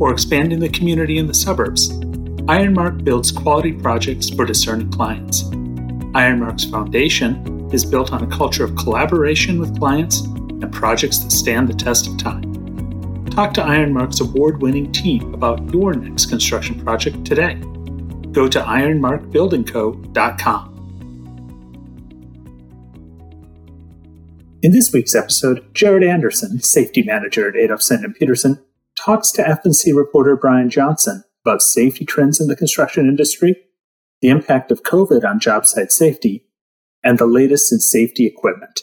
or expanding the community in the suburbs, Ironmark builds quality projects for discerning clients. Ironmark's foundation is built on a culture of collaboration with clients and projects that stand the test of time. Talk to Ironmark's award winning team about your next construction project today. Go to ironmarkbuildingco.com. In this week's episode, Jared Anderson, safety manager at Adolfson and Peterson, talks to FNC reporter Brian Johnson about safety trends in the construction industry, the impact of COVID on job site safety, and the latest in safety equipment.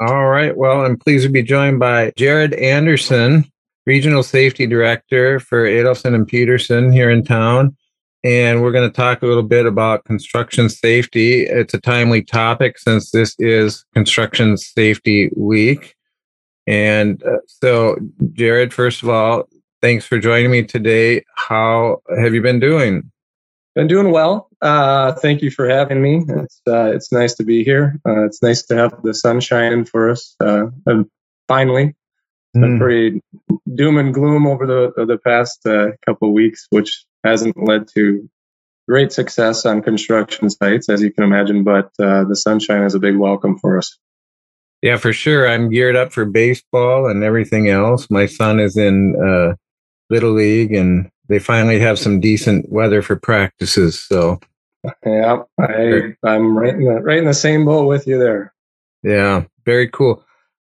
All right. Well, I'm pleased to be joined by Jared Anderson, Regional Safety Director for Adolfson and Peterson here in town. And we're going to talk a little bit about construction safety. It's a timely topic since this is Construction Safety Week. And uh, so, Jared, first of all, thanks for joining me today. How have you been doing? Been doing well. Uh, thank you for having me. It's uh, it's nice to be here. Uh, it's nice to have the sun shining for us. Uh, and finally, it's been mm. pretty doom and gloom over the the past uh, couple of weeks, which hasn't led to great success on construction sites, as you can imagine. But uh, the sunshine is a big welcome for us. Yeah, for sure. I'm geared up for baseball and everything else. My son is in little league, and they finally have some decent weather for practices. So, yeah, I I'm right in the right in the same boat with you there. Yeah, very cool.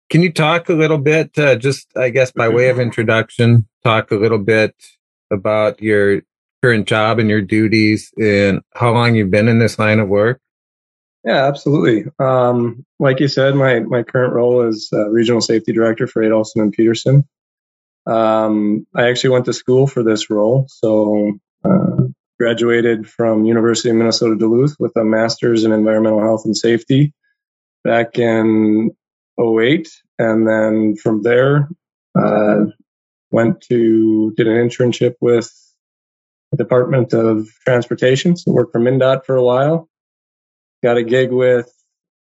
Can you talk a little bit, uh, just I guess by way of introduction, talk a little bit about your current job and your duties and how long you've been in this line of work? Yeah, absolutely. Um, like you said, my my current role is uh, regional safety director for Adolfson and Peterson. Um, I actually went to school for this role. So, uh, graduated from University of Minnesota Duluth with a master's in environmental health and safety back in 08. And then from there, uh, went to, did an internship with the Department of Transportation. So worked for MnDOT for a while. Got a gig with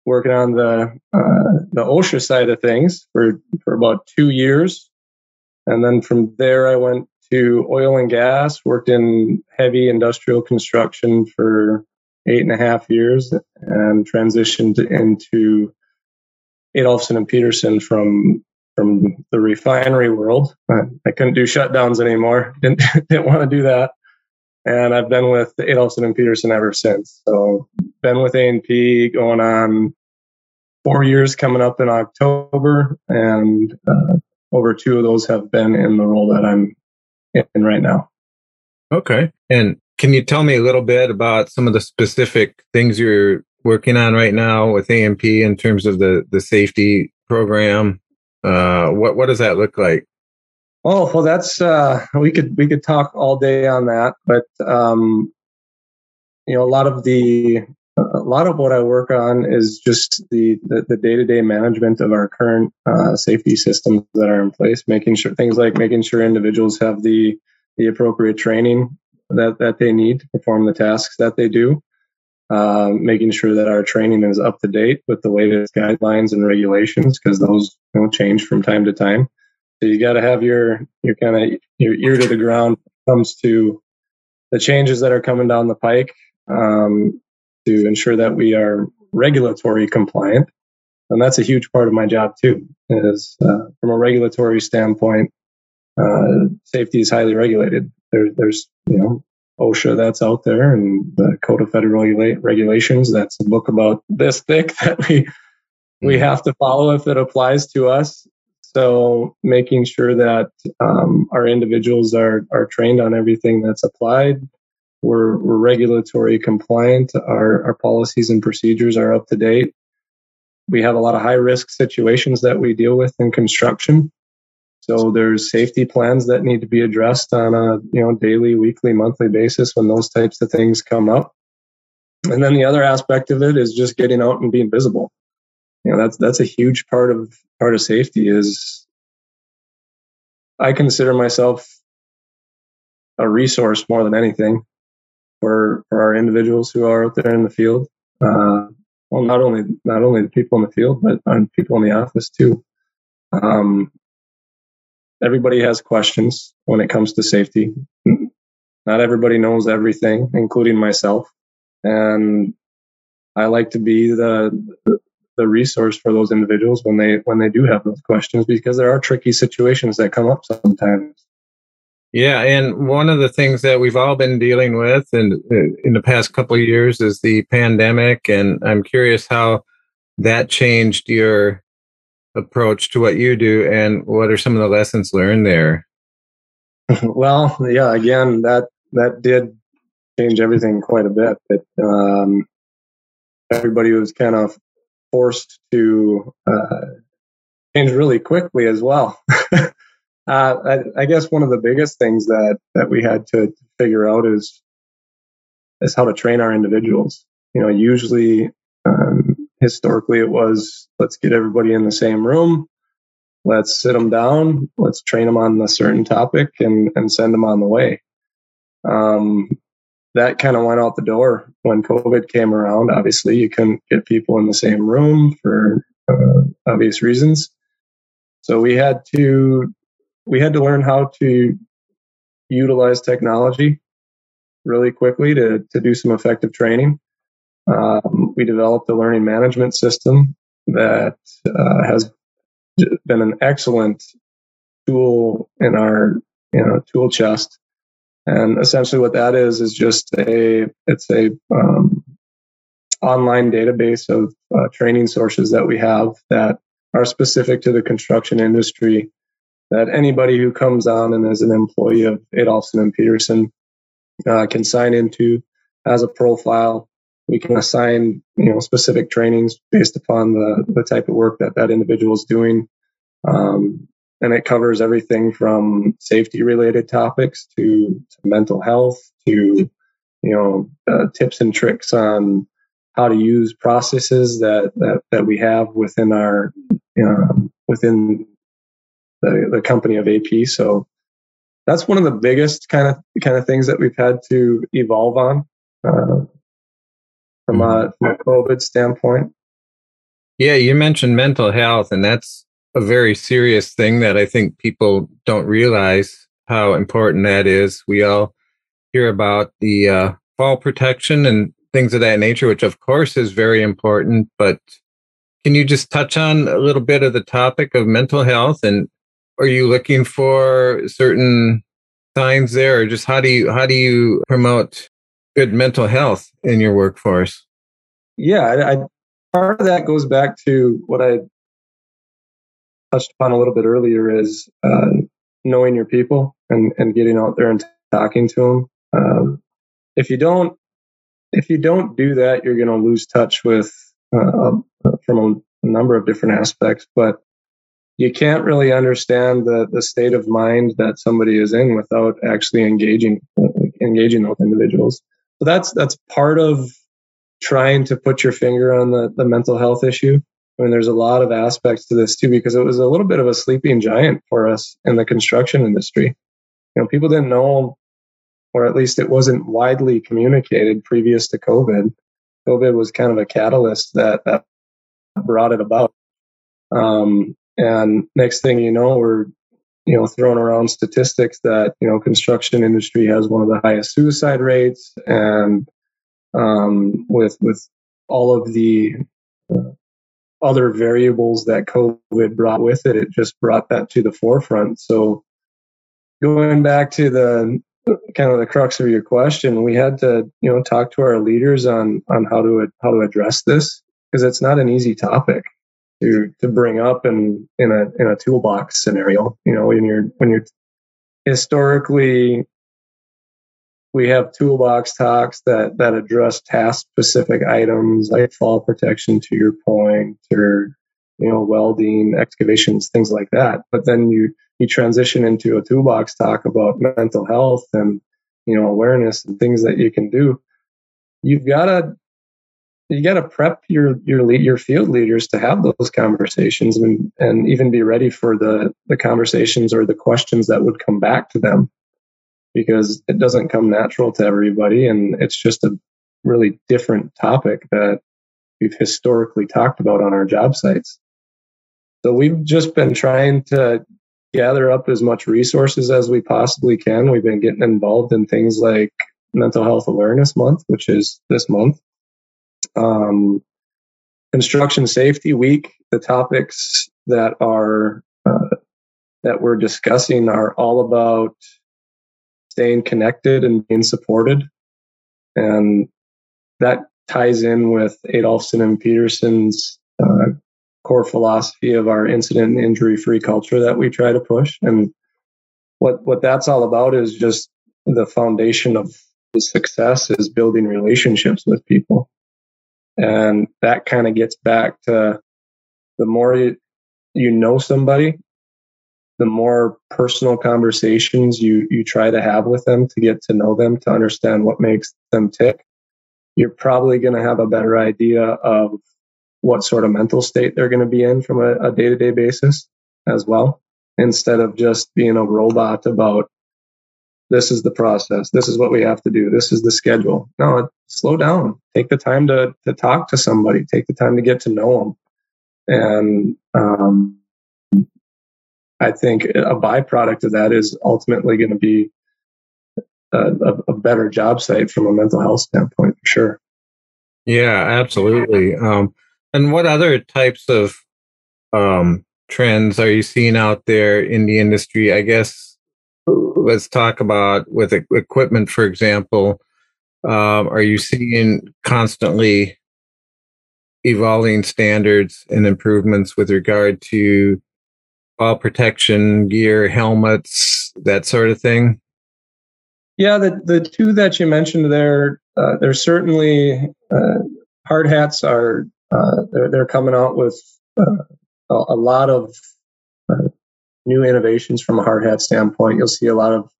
working on the, uh, the OSHA side of things for, for about two years. And then from there, I went to oil and gas, worked in heavy industrial construction for eight and a half years, and transitioned into Adolfson and Peterson from from the refinery world. I couldn't do shutdowns anymore. Didn't didn't want to do that. And I've been with Adolfson and Peterson ever since. So been with A&P going on four years coming up in October, and uh, over two of those have been in the role that I'm in right now. Okay. And can you tell me a little bit about some of the specific things you're working on right now with A&P in terms of the, the safety program? Uh, what, what does that look like? Oh, well, that's, uh, we could, we could talk all day on that, but, um, you know, a lot of the a lot of what I work on is just the the day to day management of our current uh, safety systems that are in place, making sure things like making sure individuals have the the appropriate training that that they need to perform the tasks that they do, uh, making sure that our training is up to date with the latest guidelines and regulations because those you know, change from time to time. So you got to have your your kind of your ear to the ground when it comes to the changes that are coming down the pike. Um, to ensure that we are regulatory compliant. And that's a huge part of my job too, is uh, from a regulatory standpoint, uh, safety is highly regulated. There, there's, you know, OSHA that's out there and the Code of Federal Regula- Regulations. That's a book about this thick that we, we mm-hmm. have to follow if it applies to us. So making sure that um, our individuals are, are trained on everything that's applied, we're, we're regulatory compliant. Our, our policies and procedures are up to date. We have a lot of high risk situations that we deal with in construction. So there's safety plans that need to be addressed on a you know daily, weekly, monthly basis when those types of things come up. And then the other aspect of it is just getting out and being visible. You know, that's that's a huge part of part of safety is I consider myself a resource more than anything for for our individuals who are out there in the field. Uh, well, not only not only the people in the field, but on people in the office too. Um, everybody has questions when it comes to safety. Not everybody knows everything, including myself, and I like to be the the resource for those individuals when they when they do have those questions because there are tricky situations that come up sometimes. Yeah, and one of the things that we've all been dealing with in in the past couple years is the pandemic, and I'm curious how that changed your approach to what you do, and what are some of the lessons learned there. well, yeah, again, that that did change everything quite a bit. But um, everybody was kind of forced to uh, change really quickly as well. Uh, I, I, guess one of the biggest things that that we had to figure out is is how to train our individuals. You know, usually um, historically it was let's get everybody in the same room, let's sit them down, let's train them on a certain topic, and and send them on the way. Um, that kind of went out the door when COVID came around. Obviously, you couldn't get people in the same room for uh, obvious reasons. So we had to we had to learn how to utilize technology really quickly to, to do some effective training. Um, we developed a learning management system that uh, has been an excellent tool in our you know tool chest. And essentially, what that is is just a it's a um, online database of uh, training sources that we have that are specific to the construction industry that anybody who comes on and is an employee of Adolfson and Peterson uh, can sign into as a profile. We can assign, you know, specific trainings based upon the, the type of work that that individual is doing. Um, and it covers everything from safety related topics to, to mental health to, you know, uh, tips and tricks on how to use processes that, that, that we have within our, know, within the, the company of AP. So that's one of the biggest kind of kind of things that we've had to evolve on uh, from, a, from a COVID standpoint. Yeah, you mentioned mental health, and that's a very serious thing that I think people don't realize how important that is. We all hear about the uh, fall protection and things of that nature, which of course is very important. But can you just touch on a little bit of the topic of mental health and are you looking for certain signs there or just how do you how do you promote good mental health in your workforce? Yeah I, I, part of that goes back to what i touched upon a little bit earlier is uh, knowing your people and, and getting out there and talking to them um, if you don't if you don't do that you're going to lose touch with uh, from a, a number of different aspects but you can't really understand the, the state of mind that somebody is in without actually engaging engaging those individuals. So that's that's part of trying to put your finger on the, the mental health issue. I mean, there's a lot of aspects to this too, because it was a little bit of a sleeping giant for us in the construction industry. You know, people didn't know, or at least it wasn't widely communicated previous to COVID. COVID was kind of a catalyst that, that brought it about. Um, and next thing you know, we're you know throwing around statistics that you know construction industry has one of the highest suicide rates, and um, with with all of the uh, other variables that COVID brought with it, it just brought that to the forefront. So going back to the kind of the crux of your question, we had to you know talk to our leaders on on how to how to address this because it's not an easy topic to to bring up in in a in a toolbox scenario. You know, when you're when you're historically we have toolbox talks that that address task specific items like fall protection to your point or you know, welding, excavations, things like that. But then you you transition into a toolbox talk about mental health and you know awareness and things that you can do. You've got to you got to prep your your lead, your field leaders to have those conversations and and even be ready for the the conversations or the questions that would come back to them because it doesn't come natural to everybody and it's just a really different topic that we've historically talked about on our job sites. So we've just been trying to gather up as much resources as we possibly can. We've been getting involved in things like Mental Health Awareness Month, which is this month. Um, Construction Safety Week. The topics that are uh, that we're discussing are all about staying connected and being supported, and that ties in with Adolfson and Peterson's uh, core philosophy of our incident and injury free culture that we try to push. And what, what that's all about is just the foundation of the success is building relationships with people. And that kind of gets back to the more you, you know somebody, the more personal conversations you, you try to have with them to get to know them, to understand what makes them tick you're probably going to have a better idea of what sort of mental state they're going to be in from a day to day basis as well, instead of just being a robot about this is the process, this is what we have to do, this is the schedule. No, slow down. Take the time to to talk to somebody. Take the time to get to know them, and um, I think a byproduct of that is ultimately going to be a, a, better job site from a mental health standpoint for sure. Yeah, absolutely. Um, and what other types of um, trends are you seeing out there in the industry? I guess let's talk about with equipment, for example. Um, are you seeing constantly evolving standards and improvements with regard to fall protection gear, helmets, that sort of thing? Yeah, the the two that you mentioned there, uh, there's certainly uh, hard hats are uh, they're they're coming out with uh, a, a, lot of uh, new innovations from a hard hat standpoint. You'll see a lot of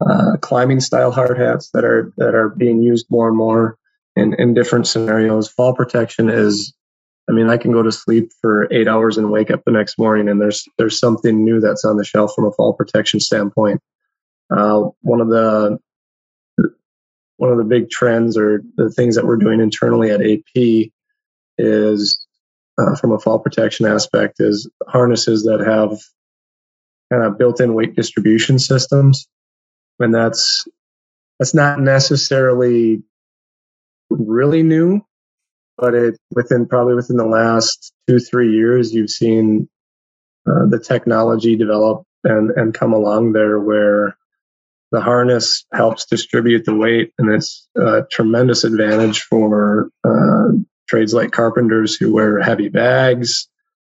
uh, climbing style hard hats that are that are being used more and more in in different scenarios. Fall protection is I mean, I can go to sleep for eight hours and wake up the next morning, and there's there's something new that's on the shelf from a fall protection standpoint. Uh, one of the one of the big trends or the things that we're doing internally at AP is uh, from a fall protection aspect is harnesses that have kind of built-in weight distribution systems, and that's that's not necessarily really new, but it within probably within the last two three years you've seen uh, the technology develop and and come along there where the harness helps distribute the weight, and it's a tremendous advantage for uh, trades like carpenters who wear heavy bags,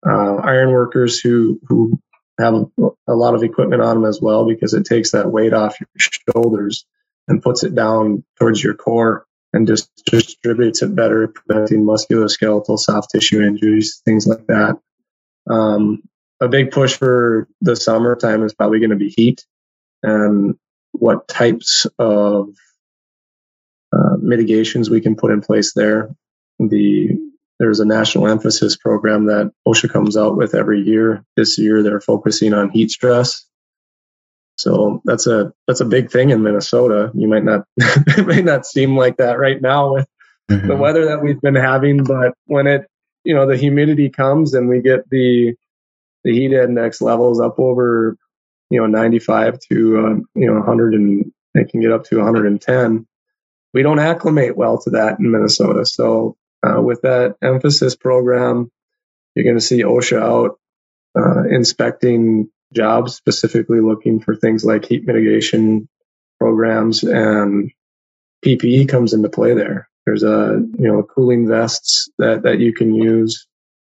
uh, iron workers who who have a lot of equipment on them as well because it takes that weight off your shoulders and puts it down towards your core and just distributes it better, preventing musculoskeletal soft tissue injuries, things like that. Um, a big push for the summertime is probably going to be heat. And what types of uh, mitigations we can put in place there. The there's a national emphasis program that OSHA comes out with every year. This year they're focusing on heat stress. So that's a that's a big thing in Minnesota. You might not it may not seem like that right now with mm-hmm. the weather that we've been having, but when it you know the humidity comes and we get the the heat index levels up over you know 95 to uh, you know 100 and it can get up to 110 we don't acclimate well to that in minnesota so uh, with that emphasis program you're going to see osha out uh, inspecting jobs specifically looking for things like heat mitigation programs and ppe comes into play there. There's a you know cooling vests that that you can use.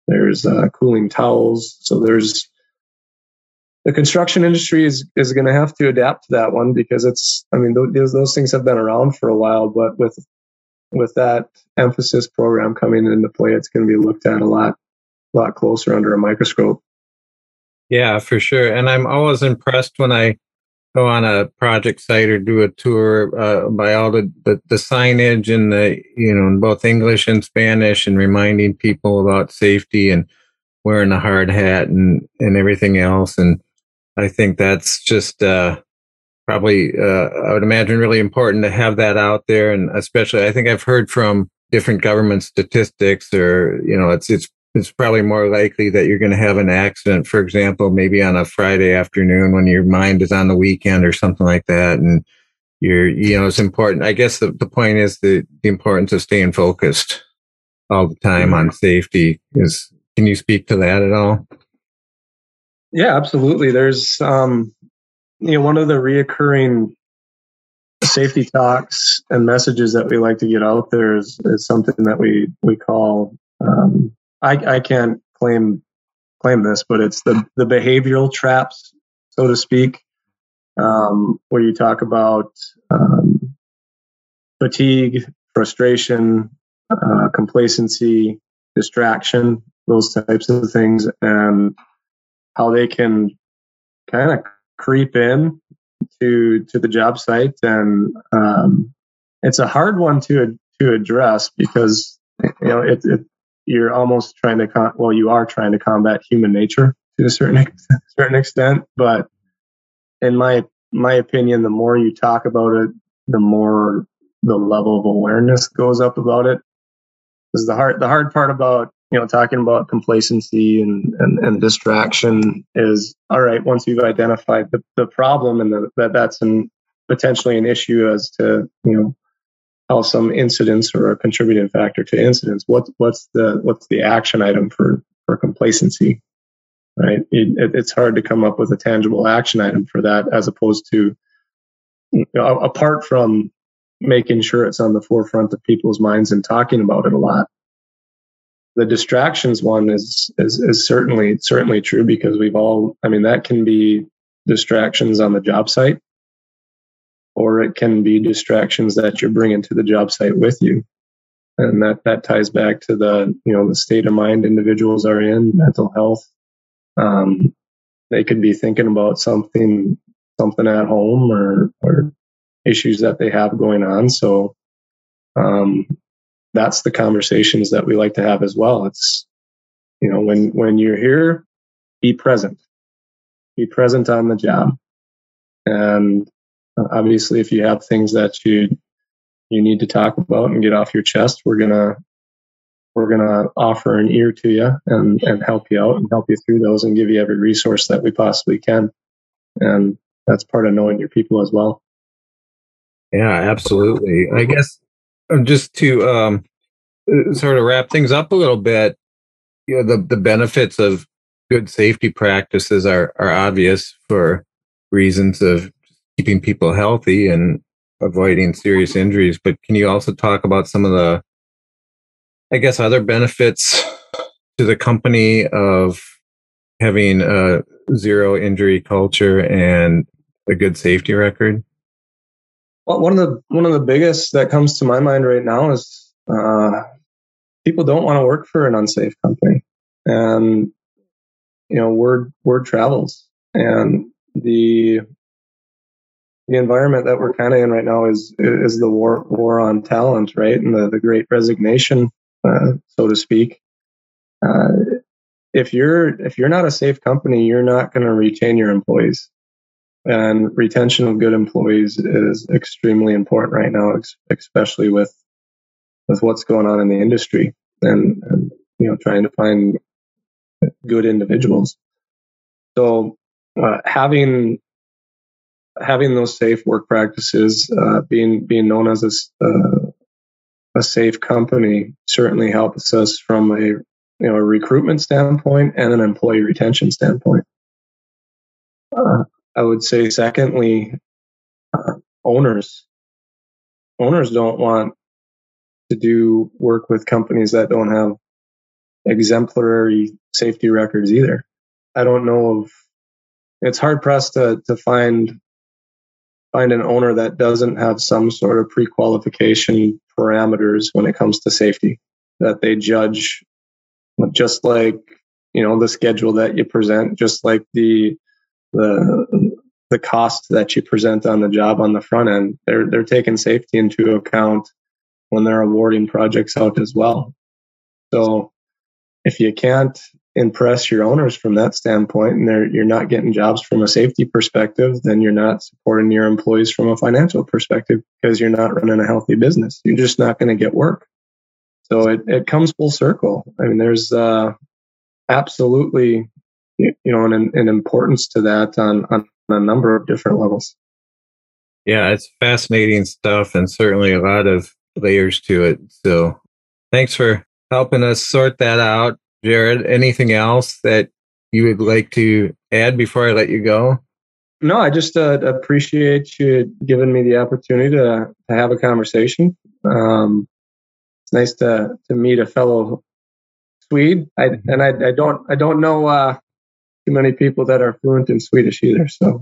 There's uh, cooling towels. So there's the construction industry is is going to have to adapt to that one because it's I mean those those things have been around for a while, but with with that emphasis program coming into play, it's going to be looked at a lot a lot closer under a microscope. Yeah, for sure. And I'm always impressed when I go on a project site or do a tour uh, by all the, the, the signage and the you know in both English and Spanish and reminding people about safety and wearing a hard hat and and everything else. And I think that's just uh, probably uh, I would imagine really important to have that out there. And especially, I think I've heard from different government statistics, or you know, it's it's it's probably more likely that you're going to have an accident, for example, maybe on a Friday afternoon when your mind is on the weekend or something like that. And you're, you know, it's important. I guess the, the point is the, the importance of staying focused all the time on safety is, can you speak to that at all? Yeah, absolutely. There's, um, you know, one of the reoccurring safety talks and messages that we like to get out there is, is something that we, we call, um, I, I can't claim claim this, but it's the the behavioral traps, so to speak, um, where you talk about um, fatigue, frustration, uh, complacency, distraction, those types of things, and how they can kind of creep in to to the job site, and um, it's a hard one to to address because you know it, it you're almost trying to con- well you are trying to combat human nature to a certain ex- certain extent. But in my my opinion the more you talk about it the more the level of awareness goes up about it. Because the hard the hard part about you know talking about complacency and and, and distraction is all right once you've identified the, the problem and the, that that's an potentially an issue as to you know how some incidents or a contributing factor to incidents. What, what's the what's the action item for for complacency? Right, it, it's hard to come up with a tangible action item for that, as opposed to you know, apart from making sure it's on the forefront of people's minds and talking about it a lot. The distractions one is is, is certainly certainly true because we've all. I mean, that can be distractions on the job site or it can be distractions that you're bringing to the job site with you and that that ties back to the you know the state of mind individuals are in mental health um, they could be thinking about something something at home or or issues that they have going on so um, that's the conversations that we like to have as well it's you know when when you're here be present be present on the job and obviously, if you have things that you you need to talk about and get off your chest, we're gonna we're gonna offer an ear to you and and help you out and help you through those and give you every resource that we possibly can. And that's part of knowing your people as well. Yeah, absolutely. I guess uh, just to um, uh, sort of wrap things up a little bit, you know, the the benefits of good safety practices are are obvious for reasons of keeping people healthy and avoiding serious injuries. But can you also talk about some of the, I guess, other benefits to the company of having a zero injury culture and a good safety record? Well, one of the one of the biggest that comes to my mind right now is uh, people don't want to work for an unsafe company, and you know word word travels, and the the environment that we're kind of in right now is is the war war on talent, right, and the the great resignation, uh, so to speak. Uh, if you're if you're not a safe company, you're not going to retain your employees, and retention of good employees is extremely important right now, especially with with what's going on in the industry and, and you know trying to find good individuals. So uh, having having those safe work practices, uh, being being known as a, uh, a safe company, certainly helps us from a you know a recruitment standpoint and an employee retention standpoint. I would say, secondly, owners owners don't want to do work with companies that don't have exemplary safety records either. I don't know of it's hard pressed to to find find an owner that doesn't have some sort of pre-qualification parameters when it comes to safety that they judge just like you know the schedule that you present, just like the the the cost that you present on the job on the front end. They're they're taking safety into account when they're awarding projects out as well. So if you can't impress your owners from that standpoint and you're not getting jobs from a safety perspective, then you're not supporting your employees from a financial perspective because you're not running a healthy business. You're just not going to get work. So it, it comes full circle. I mean, there's uh, absolutely, you know, an, an importance to that on, on a number of different levels. Yeah, it's fascinating stuff and certainly a lot of layers to it. So thanks for helping us sort that out. Jared, anything else that you would like to add before I let you go? No, I just uh, appreciate you giving me the opportunity to, to have a conversation. Um, it's nice to, to meet a fellow Swede. I, mm-hmm. and I, I don't I don't know uh, too many people that are fluent in Swedish either, so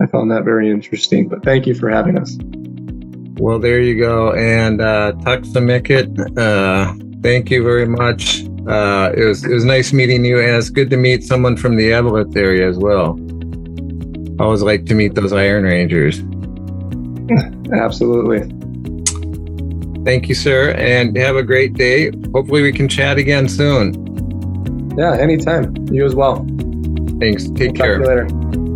I found that very interesting. But thank you for having us. Well, there you go. And uh, Tuxamikit, uh, thank you very much. Uh, it was it was nice meeting you, and it's good to meet someone from the Eveleth area as well. I always like to meet those Iron Rangers. Absolutely. Thank you, sir, and have a great day. Hopefully, we can chat again soon. Yeah, anytime. You as well. Thanks. Take we'll care. later.